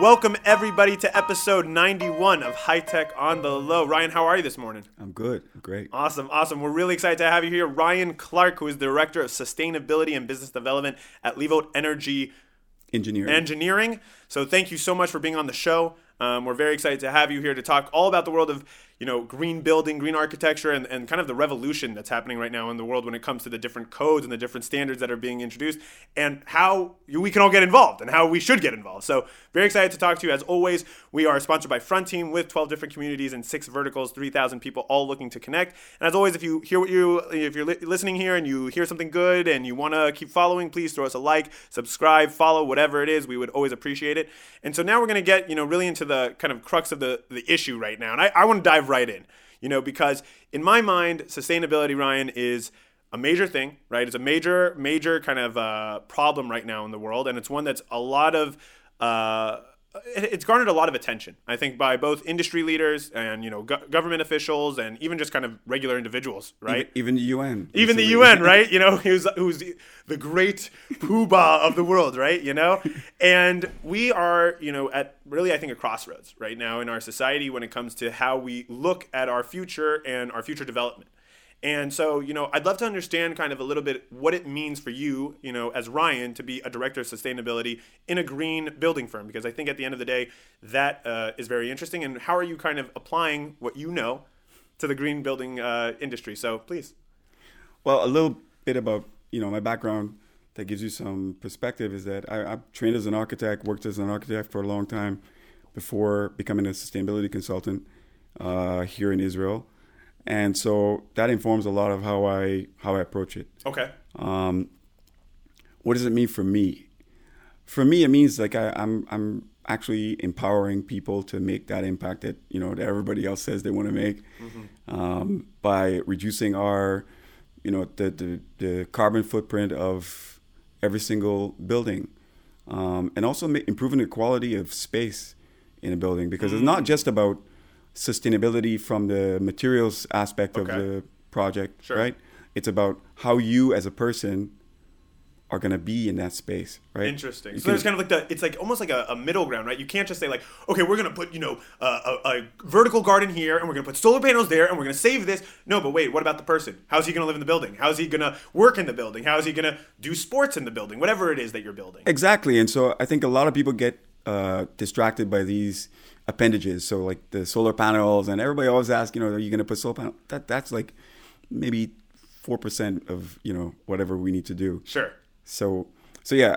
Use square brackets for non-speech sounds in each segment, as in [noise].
Welcome everybody to episode 91 of High Tech on the Low. Ryan, how are you this morning? I'm good. Great. Awesome, awesome. We're really excited to have you here. Ryan Clarke, who is the Director of Sustainability and Business Development at Livolt Energy Engineering. Engineering. So thank you so much for being on the show. Um, we're very excited to have you here to talk all about the world of you know green building, green architecture, and, and kind of the revolution that's happening right now in the world when it comes to the different codes and the different standards that are being introduced, and how we can all get involved and how we should get involved. So very excited to talk to you. As always, we are sponsored by Front Team with 12 different communities and six verticals, 3,000 people all looking to connect. And as always, if you hear what you if you're li- listening here and you hear something good and you want to keep following, please throw us a like, subscribe, follow, whatever it is. We would always appreciate it. And so now we're going to get you know really into the kind of crux of the the issue right now, and I, I want to dive right in. You know, because in my mind, sustainability, Ryan, is a major thing, right? It's a major, major kind of uh, problem right now in the world, and it's one that's a lot of. Uh, it's garnered a lot of attention, I think, by both industry leaders and you know go- government officials and even just kind of regular individuals, right? Even, even the UN. Even the UN, right? You know, [laughs] who's who's the great poobah of the world, right? You know, and we are, you know, at really I think a crossroads right now in our society when it comes to how we look at our future and our future development. And so, you know, I'd love to understand kind of a little bit what it means for you, you know, as Ryan to be a director of sustainability in a green building firm, because I think at the end of the day, that uh, is very interesting. And how are you kind of applying what you know to the green building uh, industry? So please. Well, a little bit about, you know, my background that gives you some perspective is that I, I'm trained as an architect, worked as an architect for a long time before becoming a sustainability consultant uh, here in Israel and so that informs a lot of how I how I approach it. Okay. Um, what does it mean for me? For me, it means like I, I'm I'm actually empowering people to make that impact that you know that everybody else says they want to make mm-hmm. um, by reducing our you know the, the, the carbon footprint of every single building um, and also improving the quality of space in a building because mm-hmm. it's not just about sustainability from the materials aspect okay. of the project, sure. right? It's about how you as a person are going to be in that space, right? Interesting. You so there's kind of like the, it's like almost like a, a, middle ground, right? You can't just say like, okay, we're going to put, you know, a, a, vertical garden here and we're going to put solar panels there and we're going to save this. No, but wait, what about the person? How's he going to live in the building? How's he going to work in the building? How is he going to do sports in the building? Whatever it is that you're building. Exactly. And so I think a lot of people get uh, distracted by these appendages. So like the solar panels, and everybody always asks, you know, are you going to put solar panel? That that's like maybe four percent of you know whatever we need to do. Sure. So so yeah,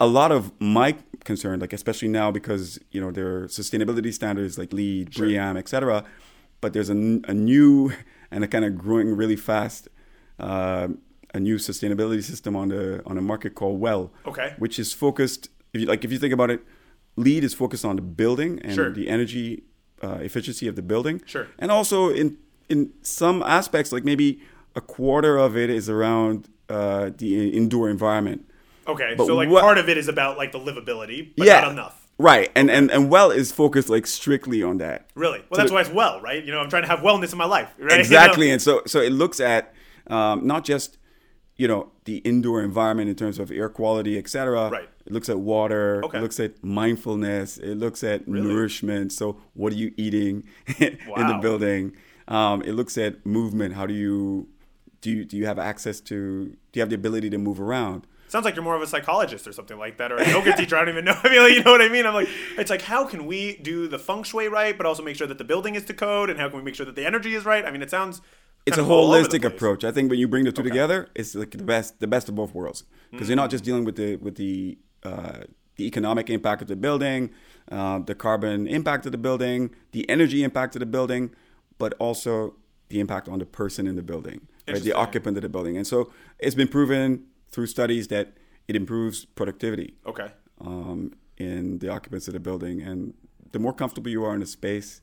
a lot of my concern, like especially now because you know there are sustainability standards like LEED, sure. BREEAM, etc. But there's a, a new [laughs] and a kind of growing really fast. Uh, a new sustainability system on the on a market called WELL, okay, which is focused. If you, like, if you think about it, LEED is focused on the building and sure. the energy uh, efficiency of the building. Sure. And also in in some aspects, like maybe a quarter of it is around uh, the indoor environment. Okay, but so like what, part of it is about like the livability, but yeah, not enough. Right, and and and well is focused like strictly on that. Really? Well, so that's the, why it's well, right? You know, I'm trying to have wellness in my life, right? [laughs] Exactly, you know? and so so it looks at um, not just you know the indoor environment in terms of air quality, etc. Right. It looks at water. Okay. It looks at mindfulness. It looks at really? nourishment. So what are you eating [laughs] in the building? Um, it looks at movement. How do you do? You, do you have access to? Do you have the ability to move around? Sounds like you're more of a psychologist or something like that, or a yoga [laughs] teacher. I don't even know. [laughs] I mean, like, you know what I mean? I'm like, it's like, how can we do the feng shui right, but also make sure that the building is to code, and how can we make sure that the energy is right? I mean, it sounds it's a holistic approach. I think when you bring the two okay. together, it's like the best the best of both worlds because mm-hmm. you're not just dealing with the with the uh, the economic impact of the building, uh, the carbon impact of the building, the energy impact of the building, but also the impact on the person in the building, right? the occupant of the building. And so it's been proven through studies that it improves productivity. Okay. Um, in the occupants of the building, and the more comfortable you are in a space,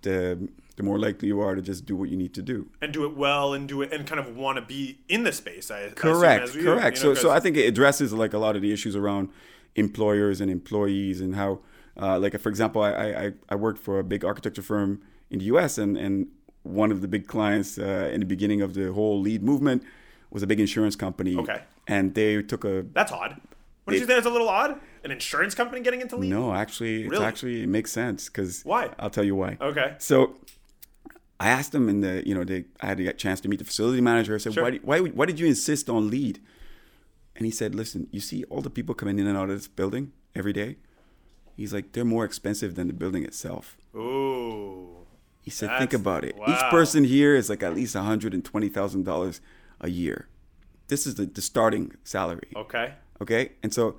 the the more likely you are to just do what you need to do and do it well and do it and kind of want to be in the space. I, correct, I correct. You know, so, so I think it addresses like a lot of the issues around employers and employees and how, uh, like for example, I, I I worked for a big architecture firm in the U.S. and and one of the big clients uh, in the beginning of the whole LEED movement was a big insurance company. Okay. And they took a that's odd. Wouldn't It- you think that's a little odd? An insurance company getting into LEED? No, actually, it's Really? actually it makes sense because Why? I'll tell you why. Okay. So I asked them in the, you know, they, I had a chance to meet the facility manager. I said, Sure. why, why, why did you insist on LEED? And he said, listen, you see all the people coming in and out of this building every day? He's like, they're more expensive than the building itself. Ooh. He said, think about it. wow. Each person here is like at least $120,000 a year. This is the, the starting salary. Okay. Okay. And so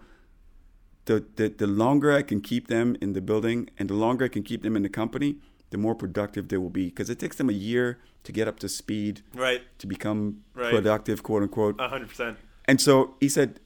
the, the the longer I can keep them in the building and the longer I can keep them in the company, the more productive they will be. Because it takes them a year to get up to speed, Right. to become Right. productive, quote unquote. A hundred percent. And so he said,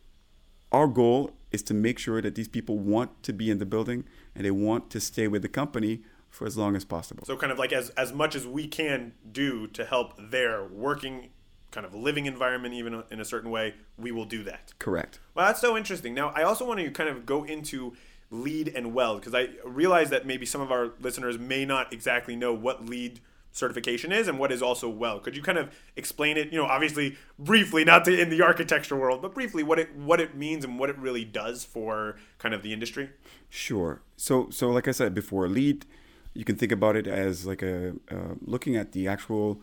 our goal is to make sure that these people want to be in the building and they want to stay with the company for as long as possible. So kind of like as as much as we can do to help their working kind of living environment even in a certain way, we will do that. Correct. Well, that's so interesting. Now, I also want to kind of go into LEED and WELL because I realize that maybe some of our listeners may not exactly know what LEED certification is and what is also WELL. Could you kind of explain it? You know, obviously briefly, not to, in the architecture world, but briefly what it what it means and what it really does for kind of the industry. Sure. So, so like I said before, LEED, you can think about it as like a uh, looking at the actual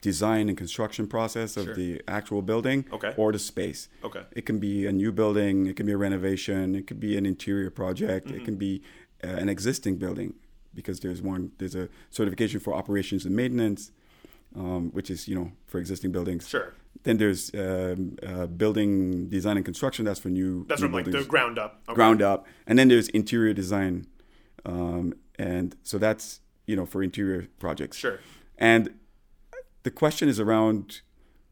design and construction process of Sure. the actual building Okay. or the space. Okay. It can be a new building, it can be a renovation, it could be an interior project, Mm-hmm. it can be uh, an existing building because there's one there's a certification for operations and maintenance, um, which is you know for existing buildings. Sure. Then there's um, uh, building design and construction. That's for new. That's new from like the ground up. Okay. ground up, and then there's interior design, um, and so that's you know for interior projects. Sure. And the question is around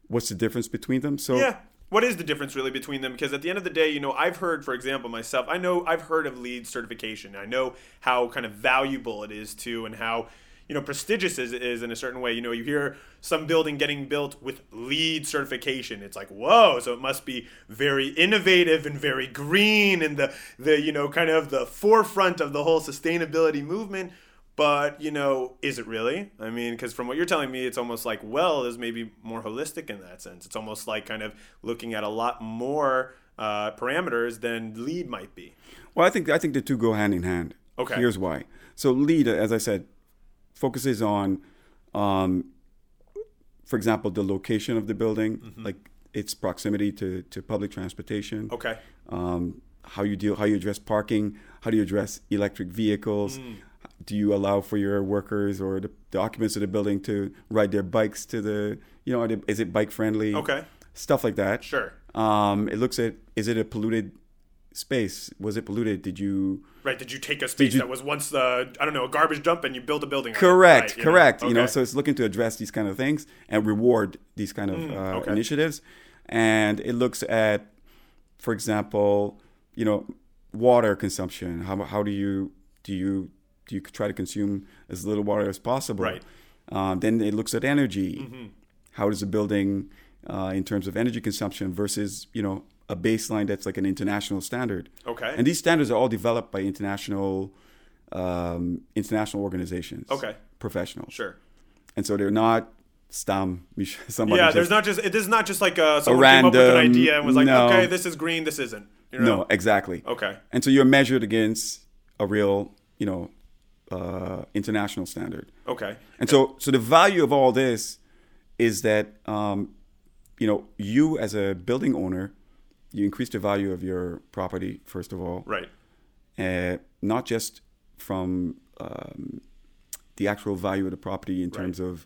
what's the difference between them. So Yeah. What is the difference really between them? Because at the end of the day, you know, I've heard, for example, myself, I know I've heard of LEED certification. I know how kind of valuable it is to and how, you know, prestigious it is in a certain way. You know, you hear some building getting built with LEED certification. It's like, whoa, so it must be very innovative and very green and the, the you know, kind of the forefront of the whole sustainability movement. But, you know, is it really? I mean, because from what you're telling me, it's almost like well is maybe more holistic in that sense. It's almost like kind of looking at a lot more uh, parameters than LEED might be. Well, I think I think the two go hand in hand. Okay. Here's why. So LEED, as I said, focuses on, um, for example, the location of the building, like its proximity to, to public transportation. Okay. Um, how you deal, how you address parking, how do you address electric vehicles? Mm. Do you allow for your workers or the, the occupants of the building to ride their bikes to the, you know, are they, is it bike friendly? Okay. Stuff like that. Sure. Um, it looks at is it a polluted space? Was it polluted? Did you Right. Did you take a space you- that was once the I don't know a garbage dump and you build a building? correct Right, you know? correct you know so it's looking to address these kind of things and reward these kind of uh, Mm, okay. initiatives and it looks at for example you know water consumption how, how do you do you you try to consume as little water as possible Right. um, then it looks at energy Mm-hmm. how does a building uh, in terms of energy consumption versus you know a baseline that's like an international standard Okay. and these standards are all developed by international um, international organizations. Okay. Professionals. Sure. And so they're not stam. [laughs] Somebody Yeah. There's not just it is not just like uh, someone came up with an random- idea and was like, no. okay, this is green, this isn't. You know? No, exactly. Okay. And so you're measured against a real, you know, uh, international standard. Okay. And so, so the value of all this is that, um, you know, you as a building owner, you increase the value of your property first of all, Right. uh, not just from um, the actual value of the property in terms of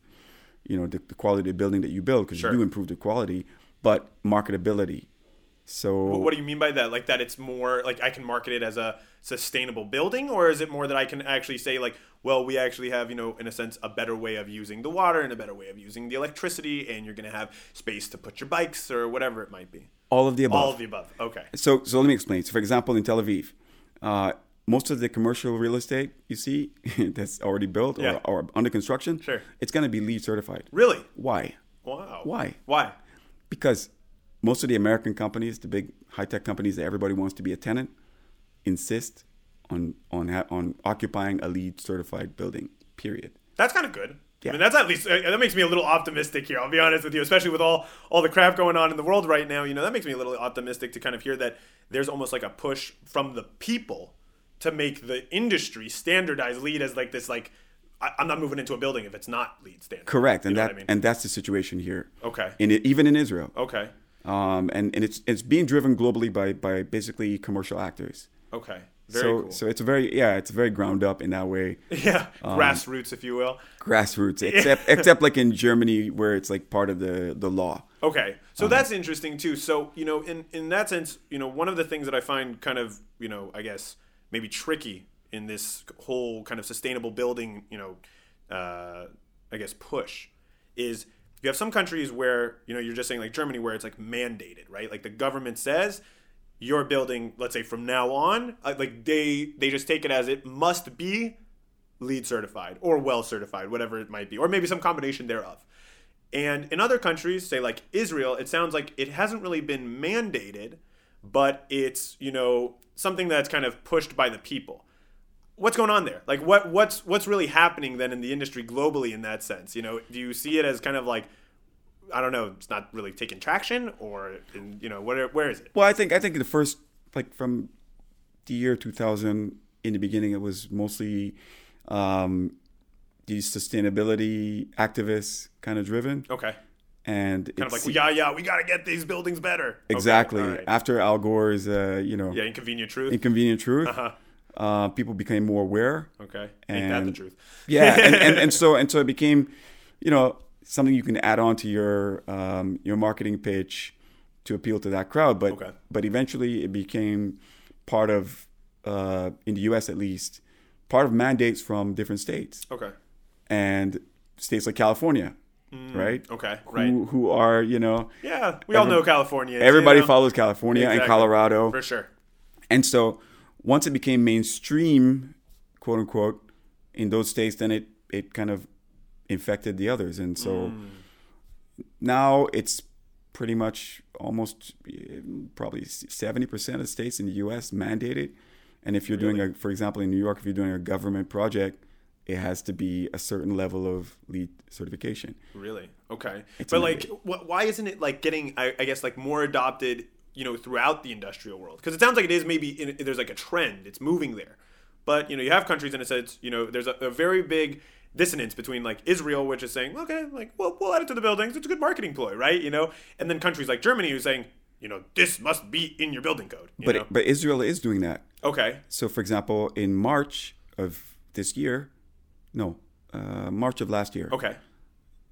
you know the, the quality of the building that you build because Sure. you do improve the quality, but marketability. So What, what do you mean by that? Like that it's more like I can market it as a sustainable building, or is it more that I can actually say like, well, we actually have you know in a sense a better way of using the water and a better way of using the electricity, and you're gonna have space to put your bikes or whatever it might be. all of the above. All of the above. Okay. So, so let me explain. So, for example, in Tel Aviv, uh, most of the commercial real estate you see [laughs] that's already built or, Yeah. or under construction, Sure. it's going to be LEED certified. Really? Why? Wow. Why? Why? Because most of the American companies, the big high tech companies that everybody wants to be a tenant, insist on on ha- on occupying a LEED certified building. Period. That's kind of good. I mean, that's at least uh, that makes me a little optimistic here. I'll be honest with you, especially with all all the crap going on in the world right now. You know, that makes me a little optimistic to kind of hear that there's almost like a push from the people to make the industry standardize LEED as like this like I, am not moving into a building if it's not LEED standard. Correct, and that I mean? and that's the situation here. Okay. In even in Israel. Okay. Um, and, and it's it's being driven globally by by basically commercial actors. Okay. Very so cool. so it's very yeah it's very ground up in that way. [laughs] Yeah, um, grassroots, if you will. Grassroots, except [laughs] except like in Germany where it's like part of the the law. Okay, so um, that's interesting too. So you know, in in that sense, you know, one of the things that I find kind of you know, I guess maybe tricky in this whole kind of sustainable building, you know, uh, I guess push is you have some countries where you know you're just saying like Germany where it's like mandated, right? Like the government says your building, let's say from now on, uh, like they they just take it as it must be LEED certified or well certified, whatever it might be, or maybe some combination thereof. And in other countries, say like Israel, it sounds like it hasn't really been mandated, but it's you know something that's kind of pushed by the people. What's going on there? Like what what's what's really happening then in the industry globally in that sense? You know, do you see it as kind of like I don't know, it's not really taking traction, or in, you know, where where is it? Well, I think I think the first like from the year 2000 in the beginning, it was mostly um, these sustainability activists kind of driven. Okay. And kind of like, well, yeah, yeah, we got to get these buildings better. Exactly. Okay, right. After Al Gore's, uh, you know, yeah, inconvenient truth. Inconvenient truth. Uh-huh. Uh, people became more aware. Okay. And, Ain't that the truth? [laughs] yeah, and, and, and so and so it became, you know, something you can add on to your um, your marketing pitch to appeal to that crowd. But okay. but eventually it became part of uh, in the U.S. at least part of mandates from different states. Okay. And states like California, mm, right? Okay, who, right. Who are you know? Yeah, we every, all know California. Everybody you know? follows California exactly. and Colorado for sure. And so once it became mainstream, quote unquote, in those states, then it it kind of infected the others. And so mm. now it's pretty much almost probably 70% of states in the US mandated. And if you're really? doing a, for example, in New York, if you're doing a government project, it has to be a certain level of LEED certification. Really? Okay. It's but like, wh- why isn't it like getting, I, I, guess, like more adopted, you know, throughout the industrial world? Because it sounds like it is maybe in, there's like a trend, it's moving there. But you know, you have countries, and it says, you know, there's a, a very big dissonance between like Israel, which is saying, okay, like, well, we'll add it to the buildings. It's a good marketing ploy, right? You know, and then countries like Germany who's saying, you know, this must be in your building code. but know? but Israel is doing that. Okay. So, for example, in March of this year, no, uh, March of last year. Okay.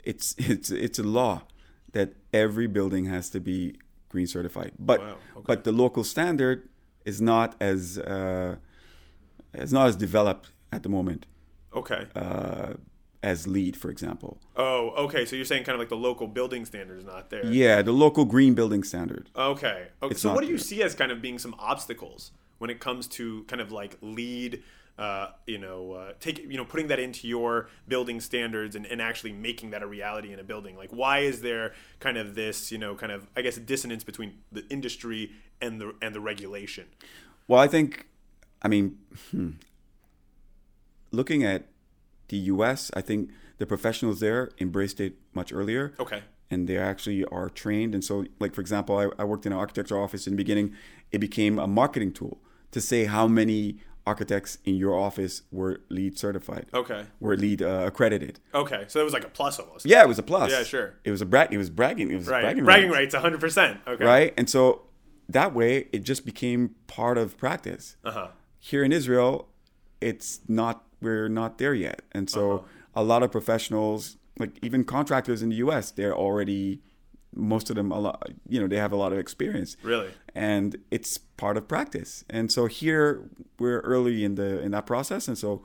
It's it's it's a law that every building has to be green certified, but wow. okay. but the local standard is not as uh, is not as developed at the moment. Okay. Uh, as lead, for example. Oh, okay. So you're saying kind of like the local building standard is not there. Yeah, the local green building standard. Okay. okay. So what do you there. see as kind of being some obstacles when it comes to kind of like LEED? Uh, you know, uh, take you know, putting that into your building standards and, and actually making that a reality in a building. Like, why is there kind of this, you know, kind of I guess dissonance between the industry and the and the regulation? Well, I think, I mean, hmm, looking at the US, I think the professionals there embraced it much earlier. Okay. And they actually are trained. And so, like, for example, I, I worked in an architecture office in the beginning. It became a marketing tool to say how many architects in your office were LEED certified. Okay. Were LEED uh, accredited. Okay, so it was like a plus almost. Yeah, it was a plus. Yeah, sure. It was a brag. It was bragging. It was right. bragging. Bragging rights. hundred percent. Okay. Right, and so that way it just became part of practice. Uh-huh. Here in Israel, it's not we're not there yet. And so uh-huh. a lot of professionals, like even contractors in the US, they're already most of them a lot you know they have a lot of experience. Really? And it's part of practice. And so here we're early in the in that process. And so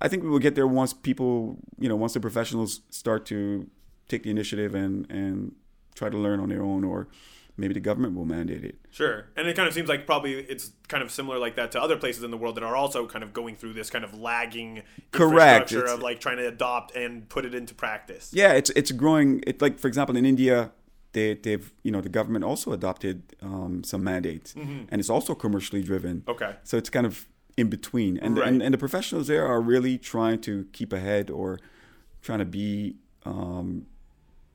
i think we will get there once people you know once the professionals start to take the initiative and and try to learn on their own or maybe the government will mandate it. Sure. And it kind of seems like probably it's kind of similar like that to other places in the world that are also kind of going through this kind of lagging Correct. infrastructure of like trying to adopt and put it into practice. Yeah, it's it's growing. It like for example in India, they they've you know the government also adopted um, some mandates, mm-hmm. and it's also commercially driven. Okay. So it's kind of in between, and, right. and and the professionals there are really trying to keep ahead or trying to be um,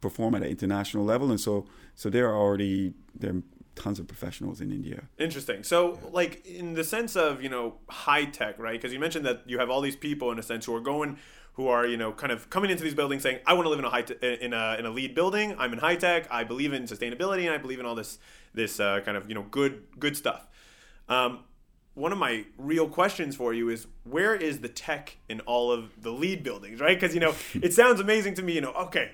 perform at an international level, and so so there are already there are tons of professionals in India. Interesting. So, like in the sense of you know high tech, right? Because you mentioned that you have all these people in a sense who are going, who are you know kind of coming into these buildings saying, "I want to live in a high te- in a in a LEED building. I'm in high tech. I believe in sustainability, and I believe in all this this uh, kind of you know good good stuff." Um, one of my real questions for you is where is the tech in all of the LEED buildings, right? Because you know [laughs] it sounds amazing to me. You know, okay,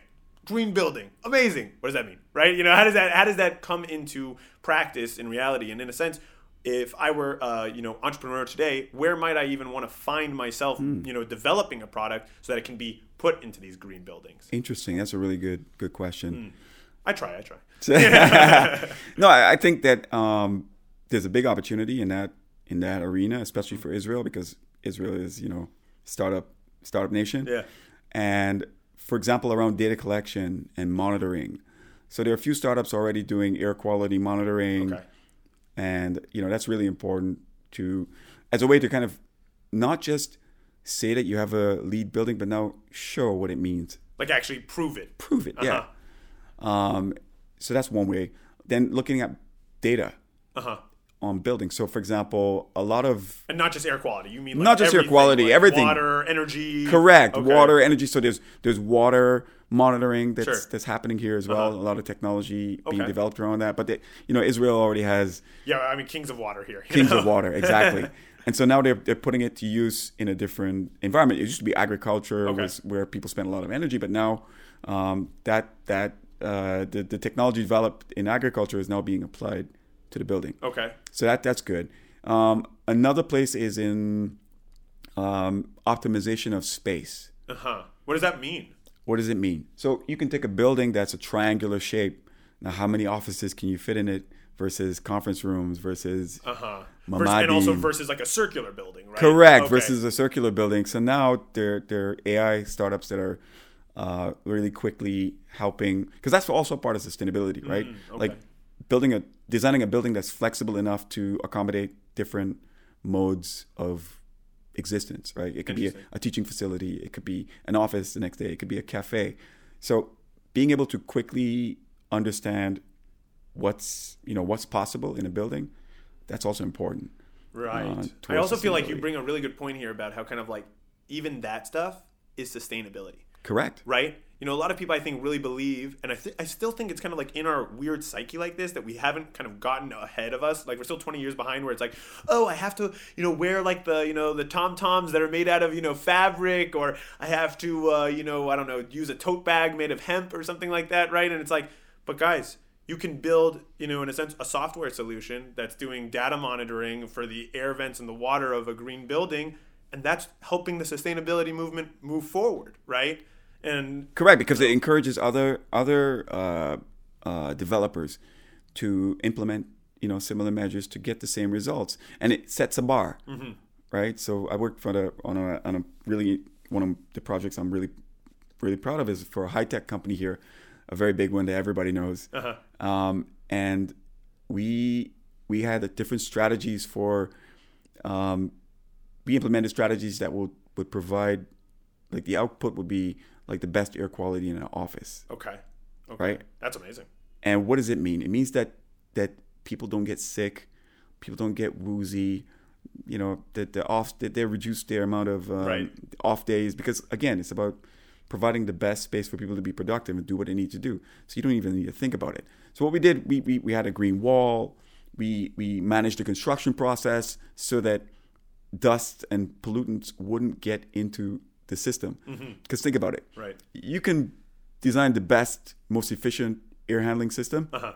green building, amazing. What does that mean, right? You know, how does that how does that come into practice in reality? And in a sense, if I were uh, you know entrepreneur today, where might I even want to find myself, you know, developing a product so that it can be put into these green buildings? Interesting. That's a really good good question. I try, I try. [laughs] no, [laughs] I, I think that um, there's a big opportunity in that in that arena, especially for Israel, because Israel is you know startup startup nation. Yeah. And for example, around data collection and monitoring, so there are a few startups already doing air quality monitoring, Okay. and you know that's really important to as a way to kind of not just say that you have a LEED building, but now show what it means Like actually prove it. prove it. Uh-huh. Yeah. Um, so that's one way. Then looking at data Uh huh. On buildings. So, for example, a lot of And not just air quality. You mean like Not just air quality, like everything. Water, energy. correct Okay. water, energy. So there's there's water monitoring that's Sure. that's happening here as well. Uh-huh. A lot of technology being developed around that. But they, you know, Israel already has Yeah, I mean kings of water here. kings know? of water exactly. [laughs] And so now they're, they're putting it to use in a different environment. It used to be agriculture, Okay. was where people spent a lot of energy, but now um, that that uh, the, the technology developed in agriculture is now being applied to the building. Okay. So that that's good. Um, another place is in um, optimization of space. Uh huh. What does that mean? What does it mean? So you can take a building that's a triangular shape. Now, how many offices can you fit in it versus conference rooms versus Uh huh. Mamadi. And also versus like a circular building, right? correct Okay. versus a circular building? So now there there are AI startups that are uh, really quickly helping because that's also part of sustainability, right? Mm, okay. Like building a designing a building that's flexible enough to accommodate different modes of existence, right? It could be a, a teaching facility, it could be an office the next day, it could be a cafe. So being able to quickly understand what's you know what's possible in a building, that's also important. Right. uh, I also feel like you bring a really good point here about how kind of like even that stuff is sustainability, Correct. right? You know, a lot of people I think really believe, and I th- I still think it's kind of like in our weird psyche like this that we haven't kind of gotten ahead of us. Like we're still 20 years behind, where it's like, oh, I have to, you know, wear like the, you know, the tom toms that are made out of, you know, fabric, or I have to, uh, you know, I don't know, use a tote bag made of hemp or something like that, right? And it's like, but guys, you can build, you know, in a sense, a software solution that's doing data monitoring for the air vents and the water of a green building, and that's helping the sustainability movement move forward, right? And Correct, because it encourages other other uh, uh, developers to implement you know similar measures to get the same results, and it sets a bar, right? So I worked for the on a on a really one of the projects I'm really really proud of is for a high tech company here, a very big one that everybody knows, uh-huh. um, and we we had different strategies for um, we implemented strategies that would would provide like the output would be like the best air quality in an office. Okay, okay, right? That's amazing. and what does it mean? It means that that people don't get sick people don't get woozy you know that the off that they reduce their amount of um, Right. off days because again it's about providing the best space for people to be productive and do what they need to do. So you don't even need to think about it. So what we did we we, we had a green wall. We we managed the construction process so that dust and pollutants wouldn't get into the system because think about it Right. you can design the best most efficient air handling system Uh huh.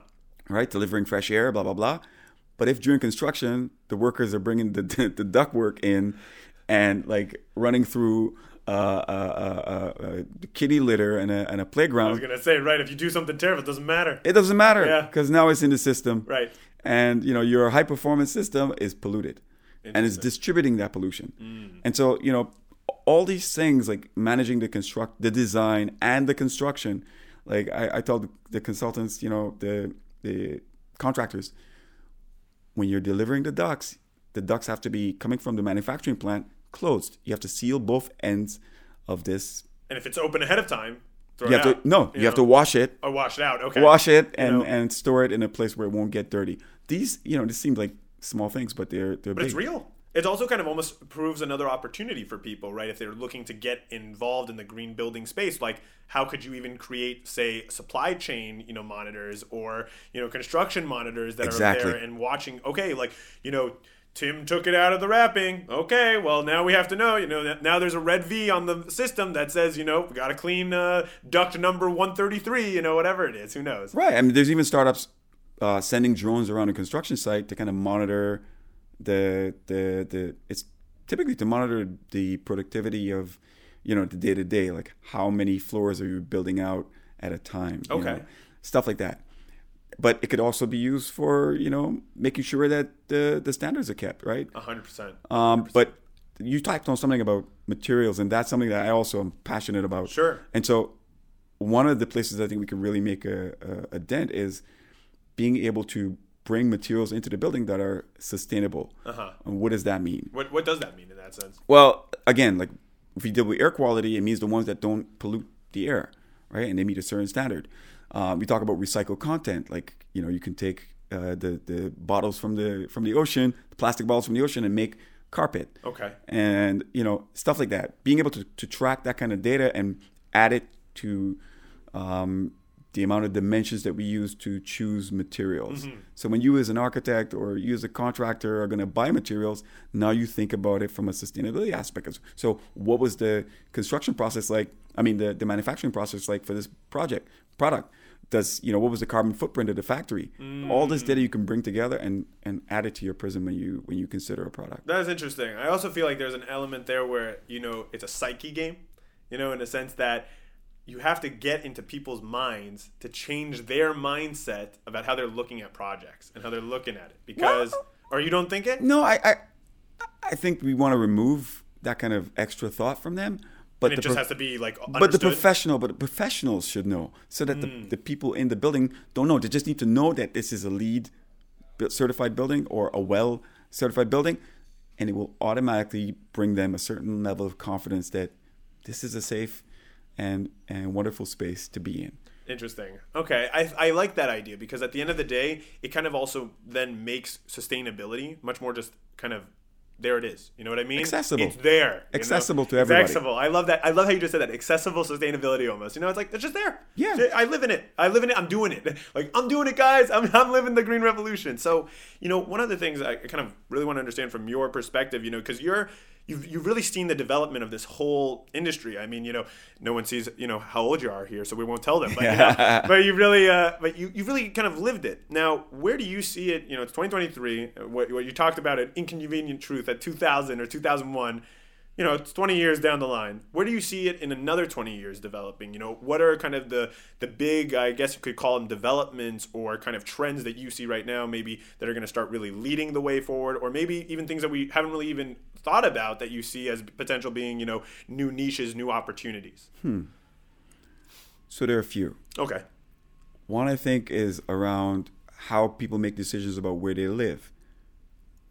right? Delivering fresh air, blah blah blah. But if during construction the workers are bringing the [laughs] the, ductwork in and like running through uh, uh, uh, uh, kitty litter and a, and I was gonna say right. If you do something terrible, it doesn't matter. it doesn't matter Yeah. because now it's in the system, Right. and you know your high performance system is polluted, and it's Mm. distributing that pollution. And so you know all these things like managing the construct, the design, and the construction. Like I, I told the, the consultants, you know, the the contractors, when you're delivering the ducts, the ducts have to be coming from the manufacturing plant closed. You have to seal both ends of this And if it's open ahead of time, throw You it have out. to no, you, have to wash it, or wash it out. Okay. wash it, and know. and store it in a place where it won't get dirty. These, you know, this seems like small things, but they're they're But big. it's real. It also kind of almost proves another opportunity for people, right? If they're looking to get involved in the green building space, like how could you even create, say, supply chain, you know, monitors or you know, construction monitors that Exactly. are there and watching. Okay, like you know. Tim took it out of the wrapping. Okay, well now we have to know. You know now there's a red V on the system that says you know we got to clean uh, duct number 133. You know whatever it is. Who knows? Right. I mean, there's even startups uh, sending drones around a construction site to kind of monitor the the the. It's typically to monitor the productivity of, you know, the day to day, like how many floors are you building out at a time. you Okay. know, stuff like that. But it could also be used for you know making sure that the the standards are kept right. hundred percent. Um, but you typed on something about materials, and that's something that I also am passionate about. Sure. And so, one of the places I think we can really make a, a, a dent is being able to bring materials into the building that are sustainable. Uh-huh. And what does that mean? What what does that mean in that sense? Well, again, like if we deal with air quality, it means the ones that don't pollute the air, right? And they meet a certain standard. Um, we talk about recycled content, like you know, you can take uh, the the bottles from the from the ocean, the plastic bottles from the ocean, and make carpet. Okay. And you know, stuff like that. Being able to to track that kind of data and add it to um, the amount of dimensions that we use to choose materials. Mm-hmm. So when you as an architect or you as a contractor are going to buy materials, now you think about it from a sustainability aspect. So what was the construction process like? I mean, the, the manufacturing process like for this project product? Does you know what was the carbon footprint of the factory? All this data mm. you can bring together and and add it to your prism when you when you consider a product. That is interesting. I also feel like there's an element there where you know it's a psyche game, you know, in the sense that you have to get into people's minds to change their mindset about how they're looking at projects and how they're looking at it. Because, or you don't think it? No, I, I, I think we want to remove that kind of extra thought from them. But And it just pro- has to be like understood. but the professional, but the professionals should know, so that the, mm. the people in the building don't know. They just need to know that this is a LEED certified building or a well certified building, and it will automatically bring them a certain level of confidence that this is a safe and and wonderful space to be in. Interesting. Okay, I, I like that idea because at the end of the day, it kind of also then makes sustainability much more just kind of there it is. You know what I mean? Accessible. It's there. you know? Accessible to everybody. Accessible. I love that. I love how you just said that. Accessible sustainability almost. You know, it's like it's just there. Yeah. I live in it. I live in it. I'm doing it. [laughs] Like I'm doing it, guys. I'm, I'm living the green revolution. So, you know, one of the things I kind of really want to understand from your perspective, you know, because you're you've you've really seen the development of this whole industry. I mean, you know, no one sees you know how old you are here, so we won't tell them. But, you know, [laughs] but you really, uh, but you you really kind of lived it. Now, where do you see it? You know, it's 2023. uh, What, what you talked about an inconvenient truth at 2000 or 2001 you know, it's 20 years down the line. Where do you see it in another 20 years developing? You know, what are kind of the the big, I guess you could call them developments or kind of trends that you see right now, maybe that are going to start really leading the way forward, or maybe even things that we haven't really even thought about that you see as potential being, you know, new niches, new opportunities. Hmm. So there are a few. Okay. One I think is around how people make decisions about where they live.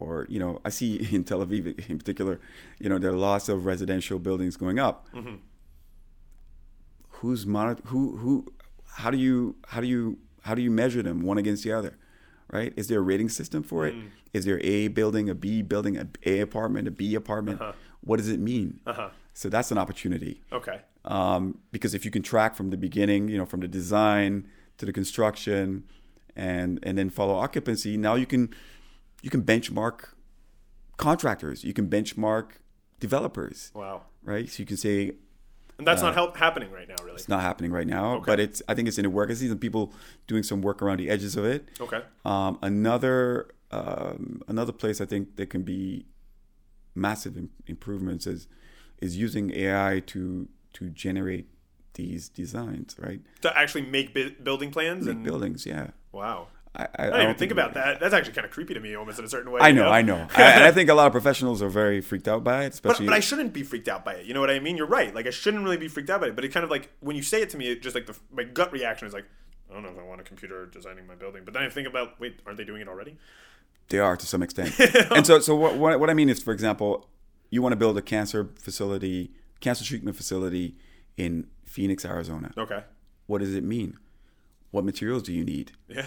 Or, you know, I see [laughs] in Tel Aviv in particular, you know, there are lots of residential buildings going up. Who's monitor who who how do you how do you how do you measure them one against the other? Right? Is there a rating system for it? Is there a building, a B building, a A apartment, a B apartment? What does it mean? Uh-huh. So that's an opportunity Okay. um, because if you can track from the beginning, you know, from the design to the construction, and and then follow occupancy, now you can you can benchmark contractors, you can benchmark developers, Wow. right? So you can say And that's not help happening right now, really. it's not happening right now, but it's I think it's in the work. I see some people doing some work around the edges of it. Okay. Um, another um, another place I think there can be massive im- improvements is is using AI to to generate these designs, right? To actually make bu- building plans Make and buildings, yeah. wow. I, I, I didn't even think about that. That's actually kind of creepy to me, almost in a certain way. I you know, I know, [laughs] I, and I think a lot of professionals are very freaked out by it, But, especially. but I shouldn't be freaked out by it. You know what I mean? You're right. Like I shouldn't really be freaked out by it. But it kind of like when you say it to me, it just like the my gut reaction is like, I don't know if I want a computer designing my building. But then I think about, wait, aren't they doing it already? They are to some extent. [laughs] and so, so what, what, what I mean is, for example, you want to build a cancer facility, cancer treatment facility in Phoenix, Arizona. Okay. What does it mean? What materials do you need? Yeah.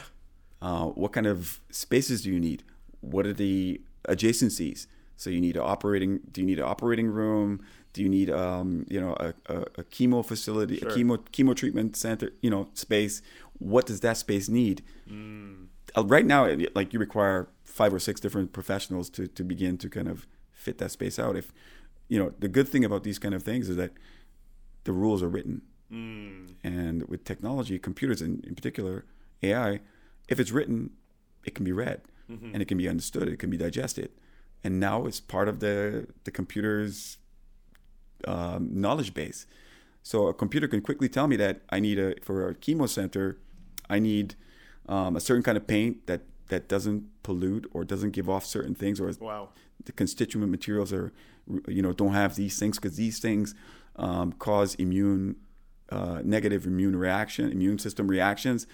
Uh, what kind of spaces do you need? What are the adjacencies? So you need an operating. Do you need an operating room? Do you need um, you know a, a, a chemo facility, Sure. a chemo chemo treatment center? You know space. What does that space need? Uh, right now, like you require five or six different professionals to to begin to kind of fit that space out. If you know the good thing about these kind of things is that the rules are written, and with technology, computers in, in particular, AI, if it's written, it can be read and it can be understood, it can be digested, and now it's part of the the computer's um, knowledge base. So a computer can quickly tell me that I need a for a chemo center, I need um, a certain kind of paint that that doesn't pollute or doesn't give off certain things or Wow. the constituent materials are you know don't have these things because these things um, cause immune uh, negative immune reaction immune system reactions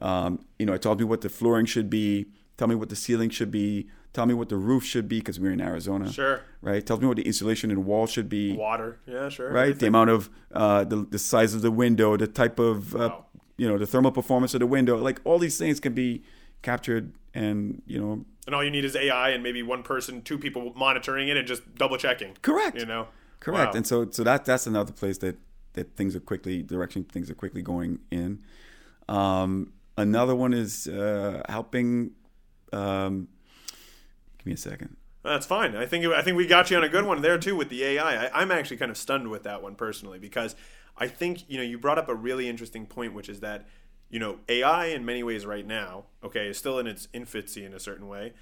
um, you know it tells me what the flooring should be tell me what the ceiling should be tell me what the roof should be because we're in arizona Sure. right tells me what the insulation in the wall should be Water. Yeah, sure. right? The amount of uh, the the size of the window, the type of uh, Wow. you know the thermal performance of the window, like all these things can be captured and you know And all you need is AI and maybe one person, two people monitoring it and just double checking. correct, You know. correct. Wow. And so so that that's another place that that things are quickly direction things are quickly going in. Um, another one is uh, helping. Um, give me a second. That's fine. I think I think we got you on a good one there too with the AI. I, I'm actually kind of stunned with that one personally because I think you know you brought up a really interesting point, which is that you know AI in many ways right now, okay, is still in its infancy in a certain way,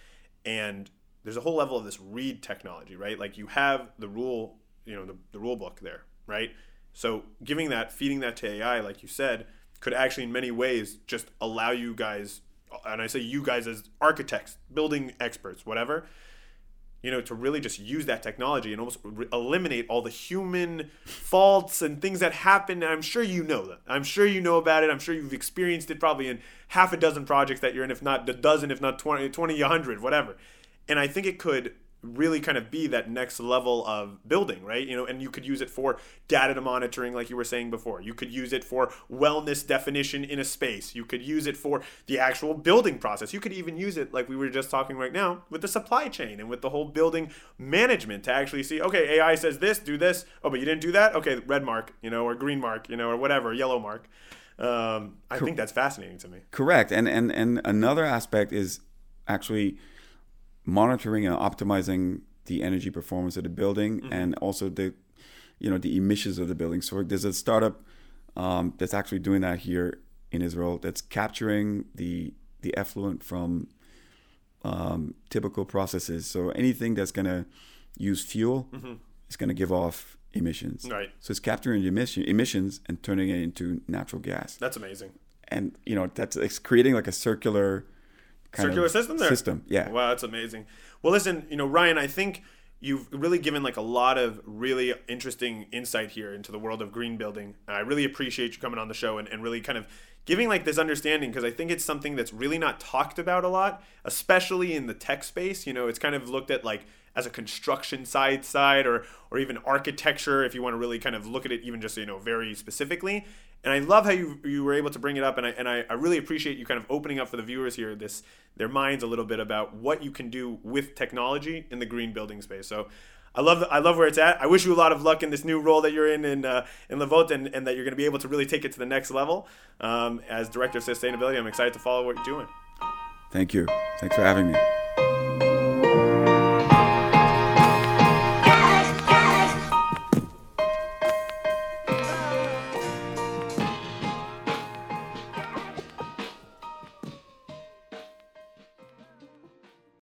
and there's a whole level of this read technology, right? Like you have the rule, you know, the, the rule book there, right? So giving that, feeding that to AI, like you said, could actually in many ways just allow you guys, and I say you guys as architects, building experts, whatever, you know, to really just use that technology and almost re- eliminate all the human faults and things that happen. And I'm sure you know that. I'm sure you know about it. I'm sure you've experienced it probably in half a dozen projects that you're in, if not a dozen, if not 20, 20 100, whatever. And I think it could really kind of be that next level of building, right? You know, and you could use it for data monitoring, like you were saying before. You could use it for wellness definition in a space. You could use it for the actual building process. You could even use it, like we were just talking right now, with the supply chain and with the whole building management to actually see, okay, AI says this, do this. Oh, but you didn't do that? Okay, red mark, you know, or green mark, you know, or whatever, yellow mark. Um, I think that's fascinating to me. Correct. And and and another aspect is actually monitoring and optimizing the energy performance of the building and also the you know the emissions of the building. So there's a startup um, that's actually doing that here in Israel that's capturing the the effluent from um, typical processes. So anything that's going to use fuel is going to give off emissions. Right. So it's capturing the emission, emissions and turning it into natural gas That's amazing. and you know that's it's creating like a circular circular system there. System, yeah. Wow, that's amazing. Well, listen, you know, Ryan, I think you've really given like a lot of really interesting insight here into the world of green building. I really appreciate you coming on the show and, and really kind of giving like this understanding because I think it's something that's really not talked about a lot, especially in the tech space. You know, it's kind of looked at like as a construction side side or or even architecture if you want to really kind of look at it even just you know very specifically and i love how you you were able to bring it up and i and I, I really appreciate you kind of opening up for the viewers here this their minds a little bit about what you can do with technology in the green building space so I love I love where it's at. I wish you a lot of luck in this new role that you're in in uh, in Livolt and, and that you're going to be able to really take it to the next level. Um, as director of sustainability, I'm excited to follow what you're doing. Thank you. Thanks for having me.